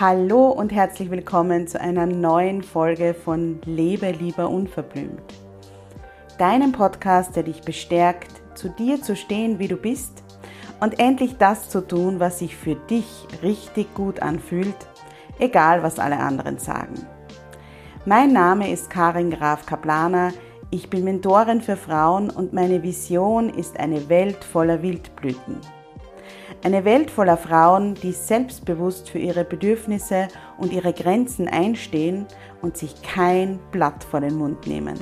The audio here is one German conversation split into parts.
Hallo und herzlich willkommen zu einer neuen Folge von Lebe lieber unverblümt. Deinem Podcast, der dich bestärkt, zu dir zu stehen, wie du bist und endlich das zu tun, was sich für dich richtig gut anfühlt, egal was alle anderen sagen. Mein Name ist Karin Graf Kaplaner, ich bin Mentorin für Frauen und meine Vision ist eine Welt voller Wildblüten. Eine Welt voller Frauen, die selbstbewusst für ihre Bedürfnisse und ihre Grenzen einstehen und sich kein Blatt vor den Mund nehmen.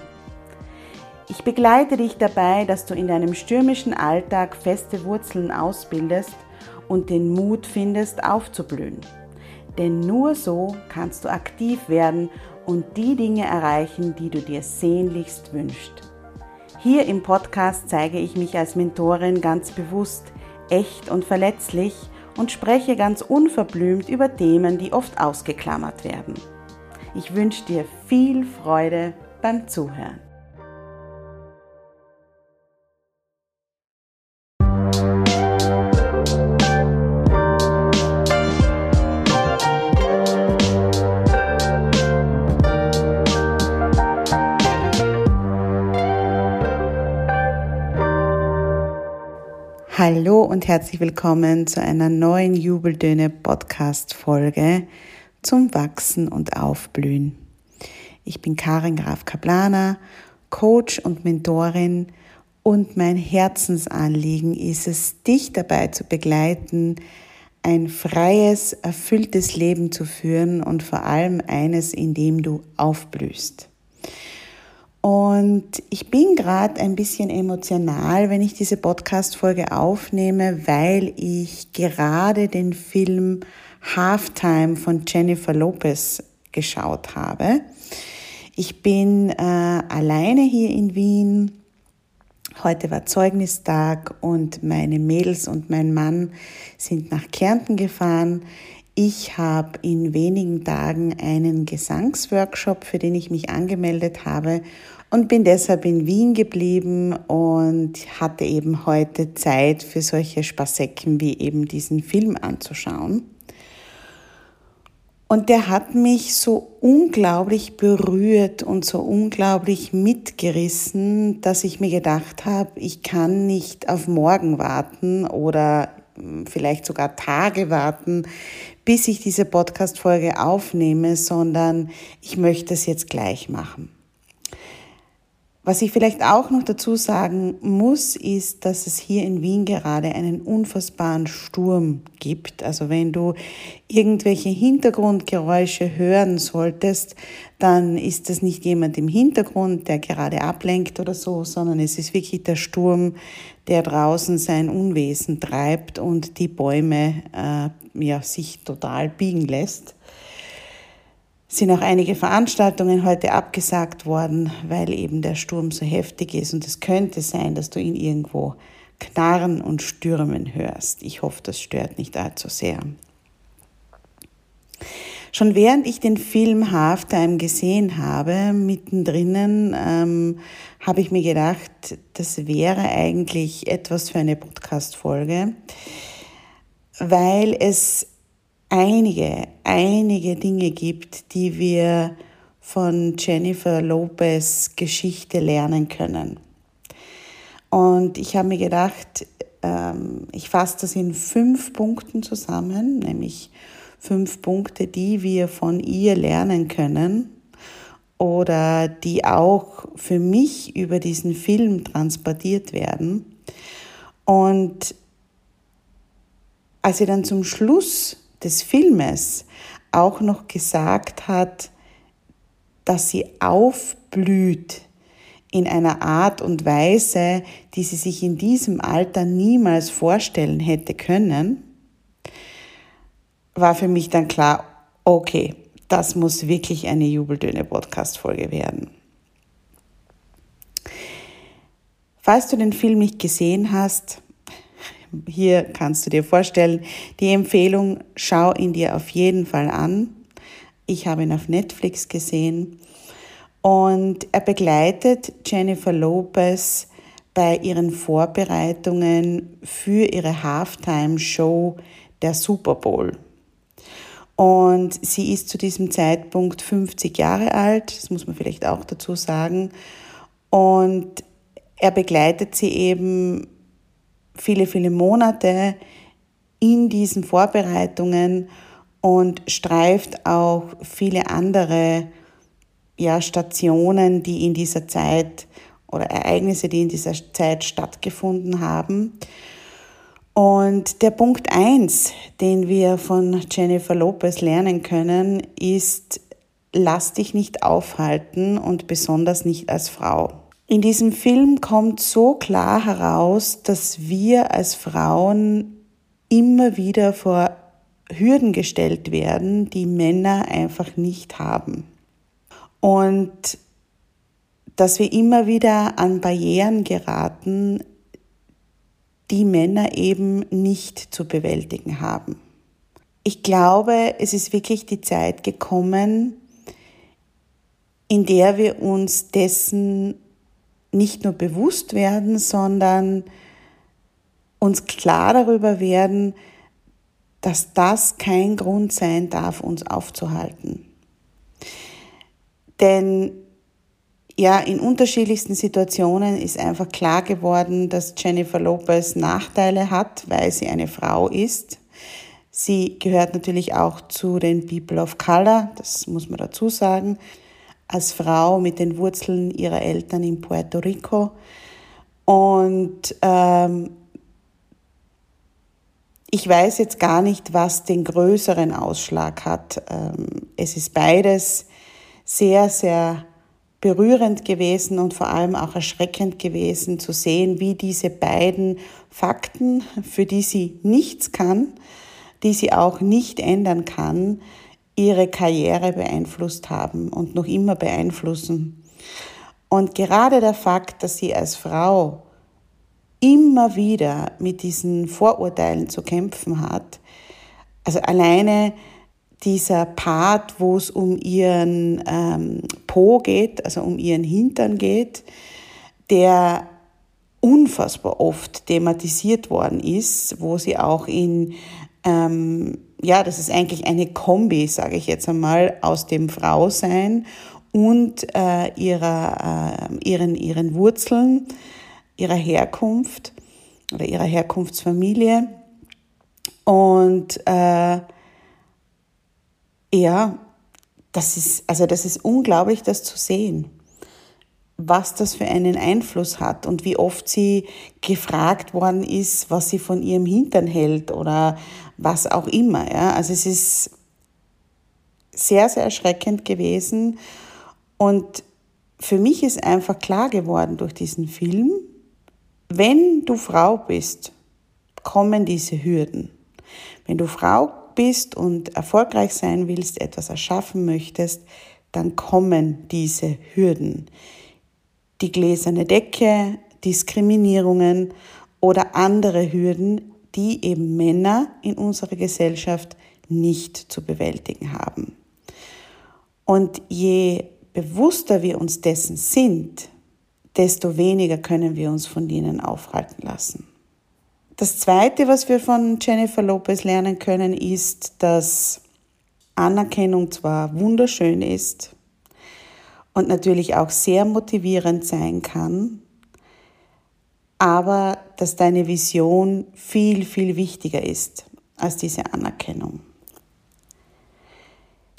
Ich begleite dich dabei, dass du in deinem stürmischen Alltag feste Wurzeln ausbildest und den Mut findest, aufzublühen. Denn nur so kannst du aktiv werden und die Dinge erreichen, die du dir sehnlichst wünschst. Hier im Podcast zeige ich mich als Mentorin ganz bewusst, echt und verletzlich und spreche ganz unverblümt über Themen, die oft ausgeklammert werden. Ich wünsche dir viel Freude beim Zuhören. Und herzlich willkommen zu einer neuen Jubeldöne Podcast Folge zum Wachsen und Aufblühen. Ich bin Karin Graf Kaplaner, Coach und Mentorin und mein Herzensanliegen ist es, dich dabei zu begleiten, ein freies, erfülltes Leben zu führen und vor allem eines, in dem du aufblühst. Und ich bin gerade ein bisschen emotional, wenn ich diese Podcast-Folge aufnehme, weil ich gerade den Film Halftime von Jennifer Lopez geschaut habe. Ich bin äh, alleine hier in Wien. Heute war Zeugnistag und meine Mädels und mein Mann sind nach Kärnten gefahren. Ich habe in wenigen Tagen einen Gesangsworkshop, für den ich mich angemeldet habe und bin deshalb in Wien geblieben und hatte eben heute Zeit für solche Spassecken wie eben diesen Film anzuschauen. Und der hat mich so unglaublich berührt und so unglaublich mitgerissen, dass ich mir gedacht habe, ich kann nicht auf morgen warten oder hm, vielleicht sogar Tage warten, bis ich diese Podcast-Folge aufnehme, sondern ich möchte es jetzt gleich machen. Was ich vielleicht auch noch dazu sagen muss, ist, dass es hier in Wien gerade einen unfassbaren Sturm gibt. Also wenn du irgendwelche Hintergrundgeräusche hören solltest, dann ist das nicht jemand im Hintergrund, der gerade ablenkt oder so, sondern es ist wirklich der Sturm, der draußen sein Unwesen treibt und die Bäume äh, ja, sich total biegen lässt sind auch einige Veranstaltungen heute abgesagt worden, weil eben der Sturm so heftig ist. Und es könnte sein, dass du ihn irgendwo knarren und stürmen hörst. Ich hoffe, das stört nicht allzu sehr. Schon während ich den Film Halftime gesehen habe, mittendrin, ähm, habe ich mir gedacht, das wäre eigentlich etwas für eine Podcast-Folge, weil es einige, einige Dinge gibt, die wir von Jennifer Lopez Geschichte lernen können. Und ich habe mir gedacht, ähm, ich fasse das in fünf Punkten zusammen, nämlich fünf Punkte, die wir von ihr lernen können oder die auch für mich über diesen Film transportiert werden. Und als sie dann zum Schluss des Filmes auch noch gesagt hat, dass sie aufblüht in einer Art und Weise, die sie sich in diesem Alter niemals vorstellen hätte können, war für mich dann klar, okay, das muss wirklich eine Jubeldöne-Podcast-Folge werden. Falls du den Film nicht gesehen hast, hier kannst du dir vorstellen, die Empfehlung, schau ihn dir auf jeden Fall an. Ich habe ihn auf Netflix gesehen und er begleitet Jennifer Lopez bei ihren Vorbereitungen für ihre Halftime-Show der Super Bowl. Und sie ist zu diesem Zeitpunkt 50 Jahre alt, das muss man vielleicht auch dazu sagen. Und er begleitet sie eben viele, viele Monate in diesen Vorbereitungen und streift auch viele andere ja, Stationen, die in dieser Zeit oder Ereignisse, die in dieser Zeit stattgefunden haben. Und der Punkt eins, den wir von Jennifer Lopez lernen können, ist, lass dich nicht aufhalten und besonders nicht als Frau. In diesem Film kommt so klar heraus, dass wir als Frauen immer wieder vor Hürden gestellt werden, die Männer einfach nicht haben. Und dass wir immer wieder an Barrieren geraten, die Männer eben nicht zu bewältigen haben. Ich glaube, es ist wirklich die Zeit gekommen, in der wir uns dessen nicht nur bewusst werden, sondern uns klar darüber werden, dass das kein Grund sein darf, uns aufzuhalten. Denn ja, in unterschiedlichsten Situationen ist einfach klar geworden, dass Jennifer Lopez Nachteile hat, weil sie eine Frau ist. Sie gehört natürlich auch zu den People of Color, das muss man dazu sagen, als Frau mit den Wurzeln ihrer Eltern in Puerto Rico. Und ähm, ich weiß jetzt gar nicht, was den größeren Ausschlag hat. Ähm, es ist beides sehr, sehr berührend gewesen und vor allem auch erschreckend gewesen zu sehen, wie diese beiden Fakten, für die sie nichts kann, die sie auch nicht ändern kann, ihre Karriere beeinflusst haben und noch immer beeinflussen. Und gerade der Fakt, dass sie als Frau immer wieder mit diesen Vorurteilen zu kämpfen hat, also alleine dieser Part, wo es um ihren ähm, Po geht, also um ihren Hintern geht, der unfassbar oft thematisiert worden ist, wo sie auch in, ähm, ja, das ist eigentlich eine Kombi, sage ich jetzt einmal, aus dem Frausein und äh, ihrer, äh, ihren, ihren Wurzeln, ihrer Herkunft oder ihrer Herkunftsfamilie. Und äh, ja, das ist, also das ist unglaublich, das zu sehen, was das für einen Einfluss hat und wie oft sie gefragt worden ist, was sie von ihrem Hintern hält oder was auch immer. Ja. Also es ist sehr, sehr erschreckend gewesen und für mich ist einfach klar geworden durch diesen Film, wenn du Frau bist, kommen diese Hürden. Wenn du Frau bist und erfolgreich sein willst, etwas erschaffen möchtest, dann kommen diese Hürden. Die gläserne Decke, Diskriminierungen oder andere Hürden, die eben Männer in unserer Gesellschaft nicht zu bewältigen haben. Und je bewusster wir uns dessen sind, desto weniger können wir uns von ihnen aufhalten lassen. Das Zweite, was wir von Jennifer Lopez lernen können, ist, dass Anerkennung zwar wunderschön ist und natürlich auch sehr motivierend sein kann, aber dass deine Vision viel, viel wichtiger ist als diese Anerkennung.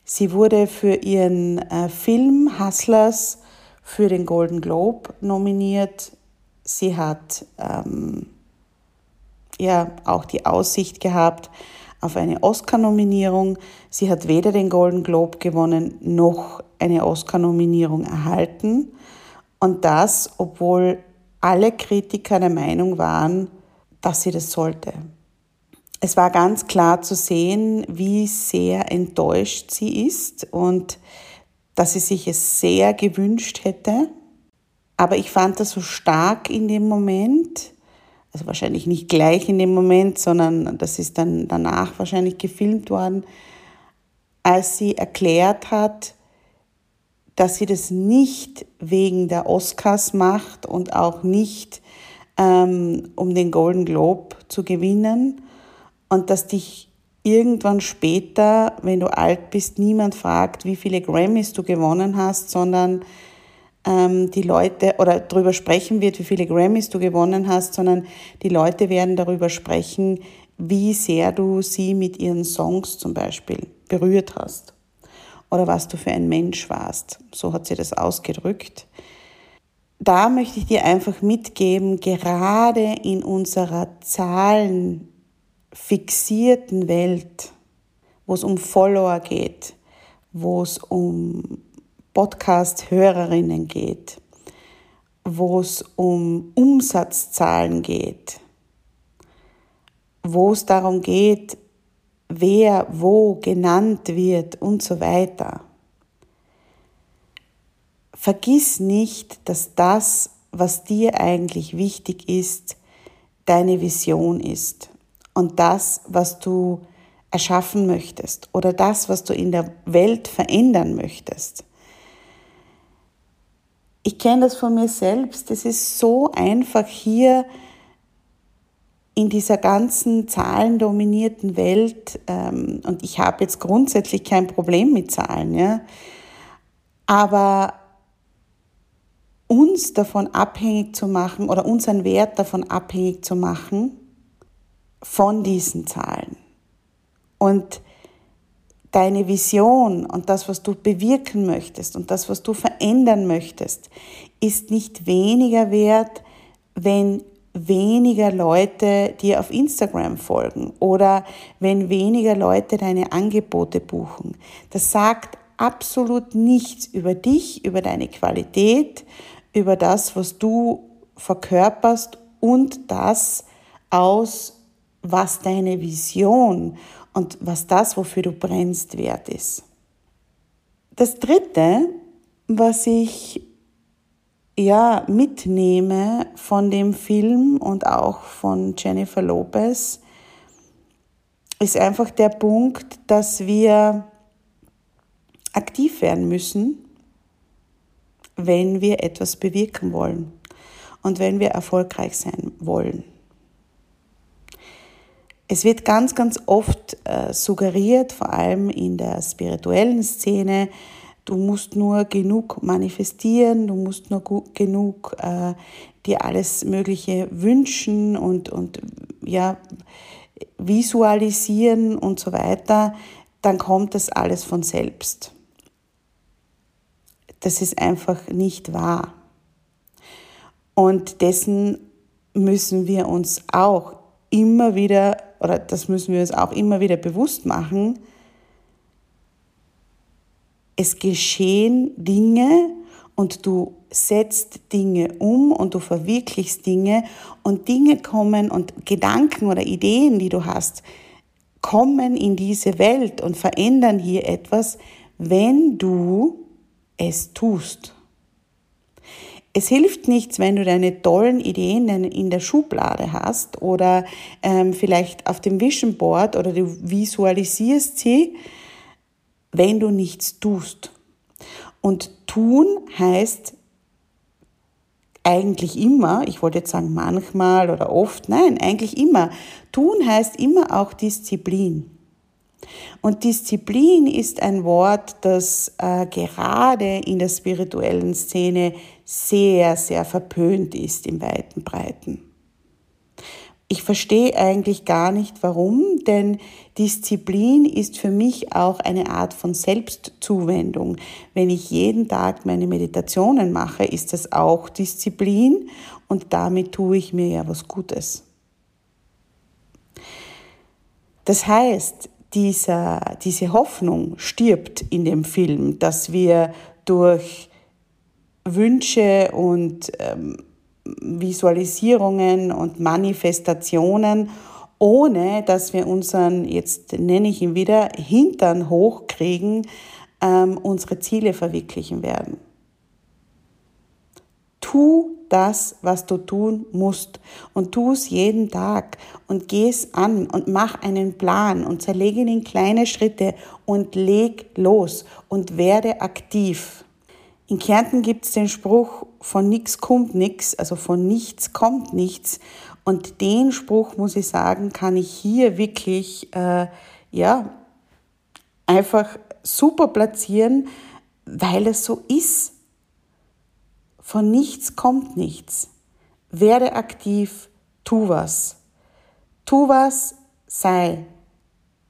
Sie wurde für ihren äh, Film Hustlers für den Golden Globe nominiert. Sie hat ähm, ja auch die Aussicht gehabt auf eine Oscar-Nominierung. Sie hat weder den Golden Globe gewonnen noch eine Oscar-Nominierung erhalten. Und das, obwohl alle Kritiker der Meinung waren, dass sie das sollte. Es war ganz klar zu sehen, wie sehr enttäuscht sie ist und dass sie sich es sehr gewünscht hätte. Aber ich fand das so stark in dem Moment, also wahrscheinlich nicht gleich in dem Moment, sondern das ist dann danach wahrscheinlich gefilmt worden, als sie erklärt hat, dass sie das nicht wegen der Oscars macht und auch nicht ähm, um den Golden Globe zu gewinnen und dass dich irgendwann später, wenn du alt bist, niemand fragt, wie viele Grammys du gewonnen hast, sondern ähm, die Leute oder darüber sprechen wird, wie viele Grammys du gewonnen hast, sondern die Leute werden darüber sprechen, wie sehr du sie mit ihren Songs zum Beispiel berührt hast oder was du für ein Mensch warst. So hat sie das ausgedrückt. Da möchte ich dir einfach mitgeben, gerade in unserer zahlenfixierten Welt, wo es um Follower geht, wo es um Podcast-Hörerinnen geht, wo es um Umsatzzahlen geht, wo es darum geht, wer wo genannt wird und so weiter. Vergiss nicht, dass das, was dir eigentlich wichtig ist, deine Vision ist und das, was du erschaffen möchtest oder das, was du in der Welt verändern möchtest. Ich kenne das von mir selbst. Es ist so einfach hier in dieser ganzen zahlendominierten Welt, ähm, und ich habe jetzt grundsätzlich kein Problem mit Zahlen, ja, aber uns davon abhängig zu machen oder unseren Wert davon abhängig zu machen von diesen Zahlen. Und deine Vision und das, was du bewirken möchtest und das, was du verändern möchtest, ist nicht weniger wert, wenn weniger Leute dir auf Instagram folgen oder wenn weniger Leute deine Angebote buchen. Das sagt absolut nichts über dich, über deine Qualität, über das, was du verkörperst und das aus, was deine Vision und was das, wofür du brennst, wert ist. Das Dritte, was ich ja, mitnehme von dem Film und auch von Jennifer Lopez, ist einfach der Punkt, dass wir aktiv werden müssen, wenn wir etwas bewirken wollen und wenn wir erfolgreich sein wollen. Es wird ganz, ganz oft äh, suggeriert, vor allem in der spirituellen Szene, Du musst nur genug manifestieren, du musst nur genug äh, dir alles Mögliche wünschen und, und ja, visualisieren und so weiter, dann kommt das alles von selbst. Das ist einfach nicht wahr. Und dessen müssen wir uns auch immer wieder, oder das müssen wir uns auch immer wieder bewusst machen, es geschehen Dinge und du setzt Dinge um und du verwirklichst Dinge und Dinge kommen und Gedanken oder Ideen, die du hast, kommen in diese Welt und verändern hier etwas, wenn du es tust. Es hilft nichts, wenn du deine tollen Ideen in der Schublade hast oder ähm, vielleicht auf dem Vision Board oder du visualisierst sie wenn du nichts tust. Und tun heißt eigentlich immer, ich wollte jetzt sagen manchmal oder oft, nein, eigentlich immer. Tun heißt immer auch Disziplin. Und Disziplin ist ein Wort, das äh, gerade in der spirituellen Szene sehr, sehr verpönt ist im weiten Breiten. Ich verstehe eigentlich gar nicht warum, denn Disziplin ist für mich auch eine Art von Selbstzuwendung. Wenn ich jeden Tag meine Meditationen mache, ist das auch Disziplin und damit tue ich mir ja was Gutes. Das heißt, dieser, diese Hoffnung stirbt in dem Film, dass wir durch Wünsche und ähm, Visualisierungen und Manifestationen, ohne dass wir unseren, jetzt nenne ich ihn wieder, Hintern hochkriegen, ähm, unsere Ziele verwirklichen werden. Tu das, was du tun musst und tu es jeden Tag und geh es an und mach einen Plan und zerlege ihn in kleine Schritte und leg los und werde aktiv. In Kärnten gibt es den Spruch, von nichts kommt nichts, also von nichts kommt nichts. Und den Spruch, muss ich sagen, kann ich hier wirklich äh, ja, einfach super platzieren, weil es so ist. Von nichts kommt nichts. Werde aktiv, tu was. Tu was, sei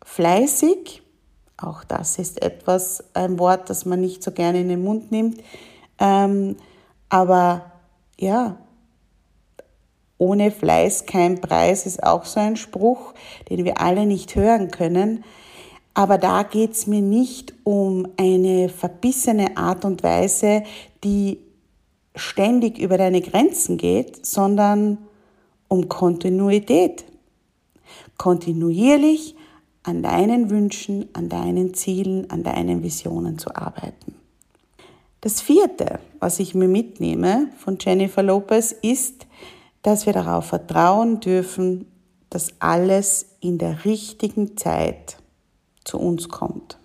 fleißig. Auch das ist etwas, ein Wort, das man nicht so gerne in den Mund nimmt. Ähm, aber ja, ohne Fleiß kein Preis ist auch so ein Spruch, den wir alle nicht hören können. Aber da geht es mir nicht um eine verbissene Art und Weise, die ständig über deine Grenzen geht, sondern um Kontinuität. Kontinuierlich an deinen Wünschen, an deinen Zielen, an deinen Visionen zu arbeiten. Das vierte, was ich mir mitnehme von Jennifer Lopez, ist, dass wir darauf vertrauen dürfen, dass alles in der richtigen Zeit zu uns kommt.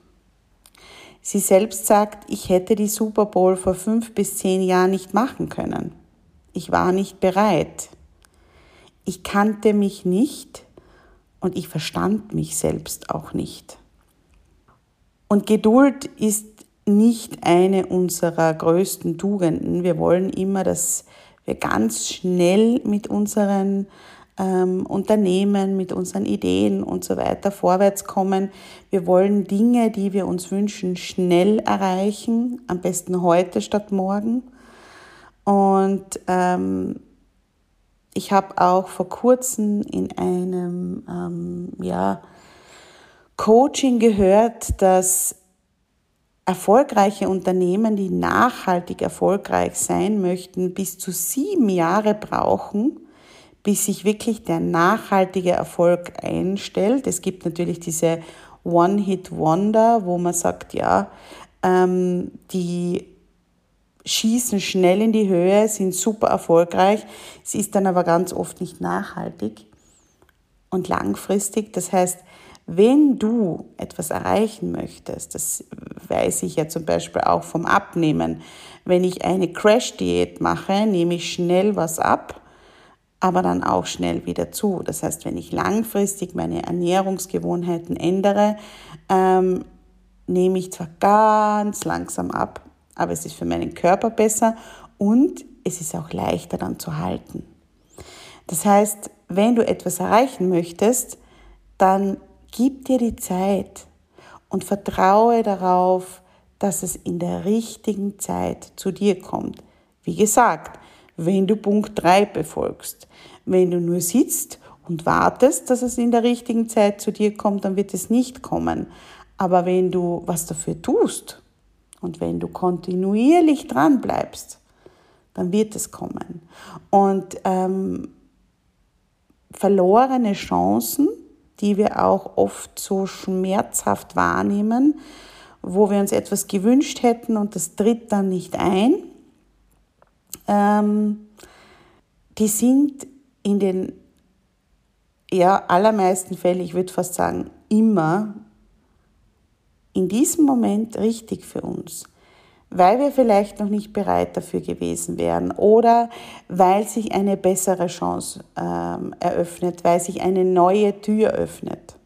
Sie selbst sagt, ich hätte die Super Bowl vor fünf bis zehn Jahren nicht machen können. Ich war nicht bereit. Ich kannte mich nicht und ich verstand mich selbst auch nicht. Und Geduld ist nicht eine unserer größten Tugenden. Wir wollen immer, dass wir ganz schnell mit unseren ähm, Unternehmen, mit unseren Ideen und so weiter vorwärts kommen. Wir wollen Dinge, die wir uns wünschen, schnell erreichen, am besten heute statt morgen. Und ähm, ich habe auch vor kurzem in einem ähm, ja, Coaching gehört, dass erfolgreiche Unternehmen, die nachhaltig erfolgreich sein möchten, bis zu sieben Jahre brauchen, bis sich wirklich der nachhaltige Erfolg einstellt. Es gibt natürlich diese One-Hit-Wonder, wo man sagt, ja, ähm, die schießen schnell in die Höhe, sind super erfolgreich. Es ist dann aber ganz oft nicht nachhaltig und langfristig. Das heißt, wenn du etwas erreichen möchtest, das weiß ich ja zum Beispiel auch vom Abnehmen, wenn ich eine Crash-Diät mache, nehme ich schnell was ab, aber dann auch schnell wieder zu. Das heißt, wenn ich langfristig meine Ernährungsgewohnheiten ändere, ähm, nehme ich zwar ganz langsam ab, aber es ist für meinen Körper besser und es ist auch leichter dann zu halten. Das heißt, wenn du etwas erreichen möchtest, dann gib dir die Zeit und vertraue darauf, dass es in der richtigen Zeit zu dir kommt. Wie gesagt, wenn du Punkt 3 befolgst. Wenn du nur sitzt und wartest, dass es in der richtigen Zeit zu dir kommt, dann wird es nicht kommen. Aber wenn du was dafür tust, und wenn du kontinuierlich dran bleibst, dann wird es kommen. Und ähm, verlorene Chancen, die wir auch oft so schmerzhaft wahrnehmen, wo wir uns etwas gewünscht hätten und das tritt dann nicht ein, ähm, die sind in den ja, allermeisten Fällen, ich würde fast sagen immer, in diesem Moment richtig für uns, weil wir vielleicht noch nicht bereit dafür gewesen wären oder weil sich eine bessere Chance ähm, eröffnet, weil sich eine neue Tür öffnet.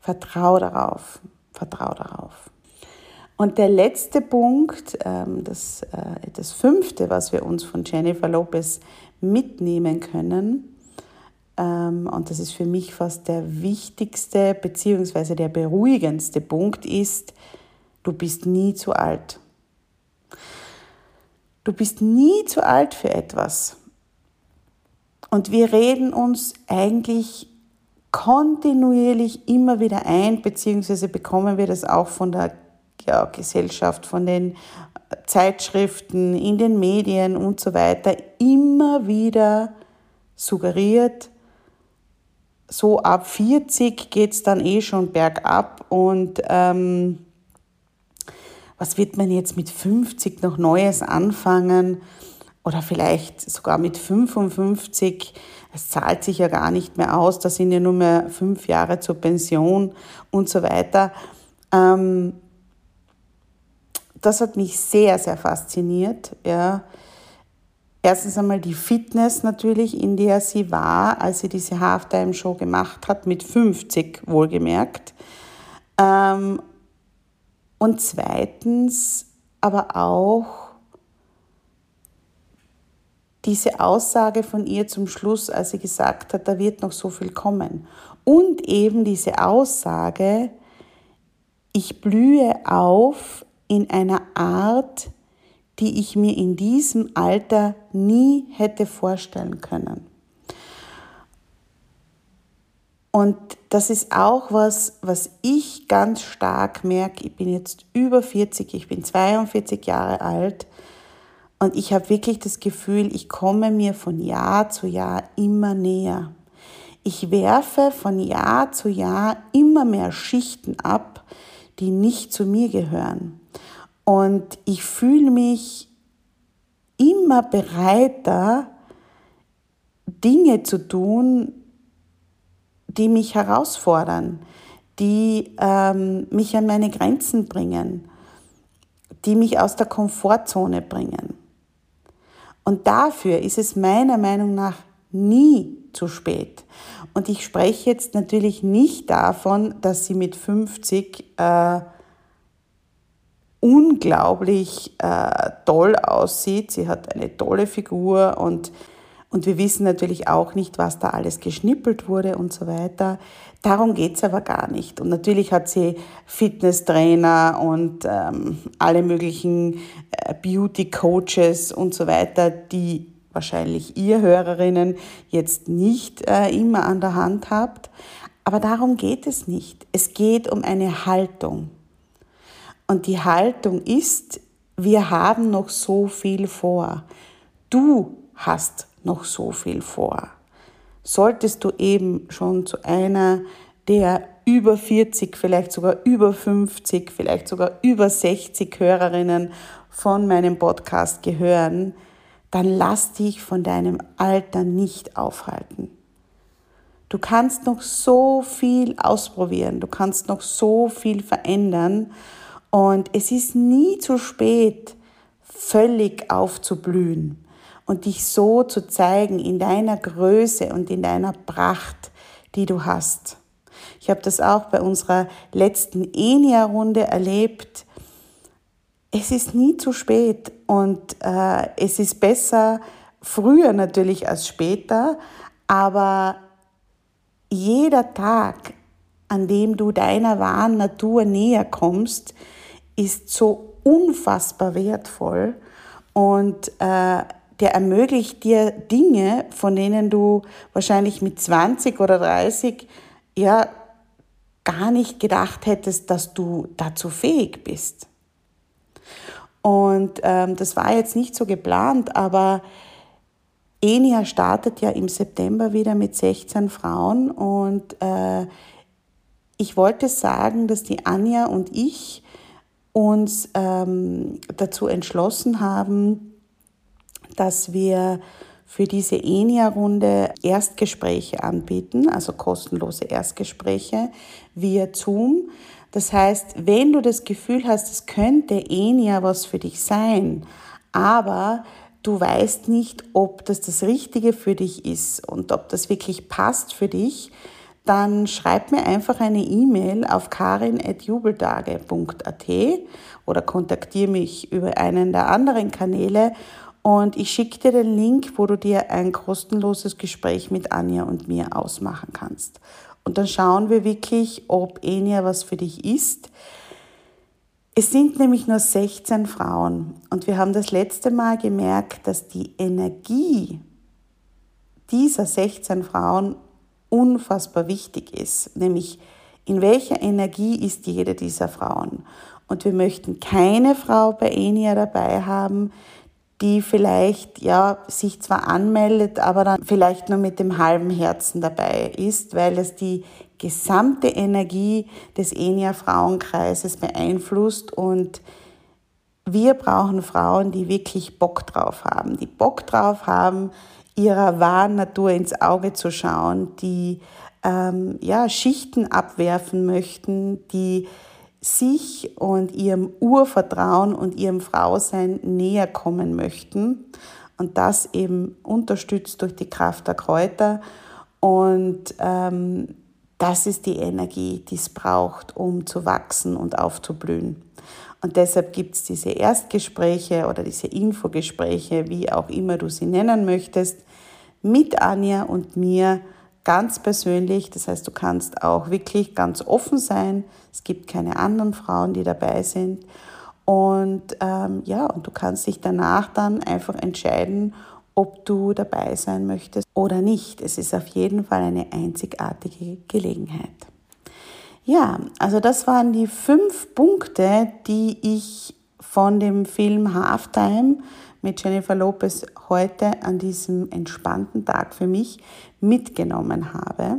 Vertrau darauf, vertrau darauf. Und der letzte Punkt, ähm, das, äh, das fünfte, was wir uns von Jennifer Lopez mitnehmen können, ähm, und das ist für mich fast der wichtigste bzw. der beruhigendste Punkt ist, du bist nie zu alt. Du bist nie zu alt für etwas. Und wir reden uns eigentlich kontinuierlich immer wieder ein, beziehungsweise bekommen wir das auch von der ja, Gesellschaft, von den Zeitschriften, in den Medien und so weiter, immer wieder suggeriert, so ab 40 geht es dann eh schon bergab und ähm, was wird man jetzt mit 50 noch Neues anfangen oder vielleicht sogar mit 55? Es zahlt sich ja gar nicht mehr aus, da sind ja nur mehr fünf Jahre zur Pension und so weiter. Ähm, das hat mich sehr, sehr fasziniert. Ja erstens einmal die Fitness natürlich, in der sie war, als sie diese Halftime-Show gemacht hat, mit 50 wohlgemerkt. Ähm, und zweitens aber auch diese Aussage von ihr zum Schluss, als sie gesagt hat, da wird noch so viel kommen. Und eben diese Aussage, ich blühe auf in einer Art, die ich mir in diesem Alter nie hätte vorstellen können. Und das ist auch was, was ich ganz stark merke. Ich bin jetzt über 40, ich bin 42 Jahre alt und ich habe wirklich das Gefühl, ich komme mir von Jahr zu Jahr immer näher. Ich werfe von Jahr zu Jahr immer mehr Schichten ab, die nicht zu mir gehören. Und ich fühle mich immer bereiter, Dinge zu tun, die mich herausfordern, die ähm, mich an meine Grenzen bringen, die mich aus der Komfortzone bringen. Und dafür ist es meiner Meinung nach nie zu spät. Und ich spreche jetzt natürlich nicht davon, dass sie mit 50 äh, unglaublich äh, toll aussieht. Sie hat eine tolle Figur und, und wir wissen natürlich auch nicht, was da alles geschnippelt wurde und so weiter. Darum geht's aber gar nicht. Und natürlich hat sie Fitnesstrainer und ähm, alle möglichen äh, Beauty-Coaches und so weiter, die wahrscheinlich ihr Hörerinnen jetzt nicht äh, immer an der Hand habt. Aber darum geht es nicht. Es geht um eine Haltung. Und die Haltung ist, wir haben noch so viel vor. Du hast noch so viel vor solltest du eben schon zu einer der über 40, vielleicht sogar über 50, vielleicht sogar über 60 Hörerinnen von meinem Podcast gehören, dann lass dich von deinem Alter nicht aufhalten. Du kannst noch so viel ausprobieren, du kannst noch so viel verändern und es ist nie zu spät, völlig aufzublühen und dich so zu zeigen in deiner Größe und in deiner Pracht, die du hast. Ich habe das auch bei unserer letzten Enia-Runde erlebt. Es ist nie zu spät und äh, es ist besser früher natürlich als später, aber jeder Tag, an dem du deiner wahren Natur näher kommst, ist so unfassbar wertvoll und äh, der ermöglicht dir Dinge, von denen du wahrscheinlich mit 20 oder 30 ja gar nicht gedacht hättest, dass du dazu fähig bist. Und ähm, das war jetzt nicht so geplant, aber Enia startet ja im September wieder mit 16 Frauen und äh, ich wollte sagen, dass die Anja und ich uns ähm, dazu entschlossen haben, dass wir für diese ENIA-Runde Erstgespräche anbieten, also kostenlose Erstgespräche via Zoom. Das heißt, wenn du das Gefühl hast, es könnte ENIA was für dich sein, aber du weißt nicht, ob das das Richtige für dich ist und ob das wirklich passt für dich, dann schreib mir einfach eine E-Mail auf karin.jubeltage.at oder kontaktiere mich über einen der anderen Kanäle und ich schicke dir den Link, wo du dir ein kostenloses Gespräch mit Anja und mir ausmachen kannst. Und dann schauen wir wirklich, ob Enia was für dich ist. Es sind nämlich nur 16 Frauen und wir haben das letzte Mal gemerkt, dass die Energie dieser 16 Frauen unfassbar wichtig ist, nämlich in welcher Energie ist jede dieser Frauen. Und wir möchten keine Frau bei Enia dabei haben, die vielleicht ja sich zwar anmeldet, aber dann vielleicht nur mit dem halben Herzen dabei ist, weil es die gesamte Energie des Enia Frauenkreises beeinflusst und wir brauchen Frauen, die wirklich Bock drauf haben, die Bock drauf haben, ihrer wahren Natur ins Auge zu schauen, die ähm, ja, Schichten abwerfen möchten, die sich und ihrem Urvertrauen und ihrem Frausein näher kommen möchten. und das eben unterstützt durch die Kraft der Kräuter. Und ähm, das ist die Energie, die es braucht, um zu wachsen und aufzublühen. Und deshalb gibt es diese Erstgespräche oder diese Infogespräche, wie auch immer du sie nennen möchtest, mit Anja und mir ganz persönlich. Das heißt, du kannst auch wirklich ganz offen sein. Es gibt keine anderen Frauen, die dabei sind. Und ähm, ja, und du kannst dich danach dann einfach entscheiden, ob du dabei sein möchtest oder nicht. Es ist auf jeden Fall eine einzigartige Gelegenheit. Ja, also das waren die fünf Punkte, die ich von dem Film Halftime mit Jennifer Lopez heute an diesem entspannten Tag für mich mitgenommen habe.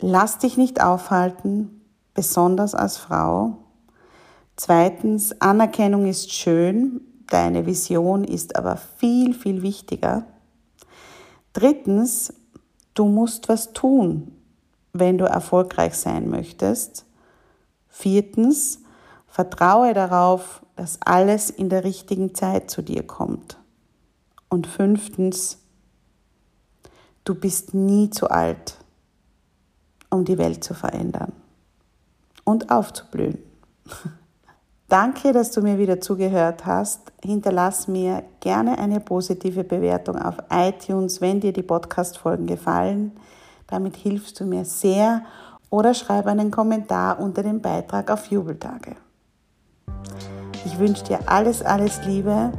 Lass dich nicht aufhalten, besonders als Frau. Zweitens, Anerkennung ist schön, deine Vision ist aber viel, viel wichtiger. Drittens, du musst was tun, wenn du erfolgreich sein möchtest. Viertens, vertraue darauf, dass alles in der richtigen Zeit zu dir kommt. Und fünftens, du bist nie zu alt, um die Welt zu verändern und aufzublühen. Danke, dass du mir wieder zugehört hast. Hinterlass mir gerne eine positive Bewertung auf iTunes, wenn dir die Podcast-Folgen gefallen. Damit hilfst du mir sehr. Oder schreib einen Kommentar unter dem Beitrag auf Jubeltage. Ich wünsche dir alles, alles Liebe.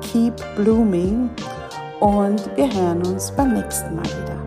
Keep blooming und wir hören uns beim nächsten Mal wieder.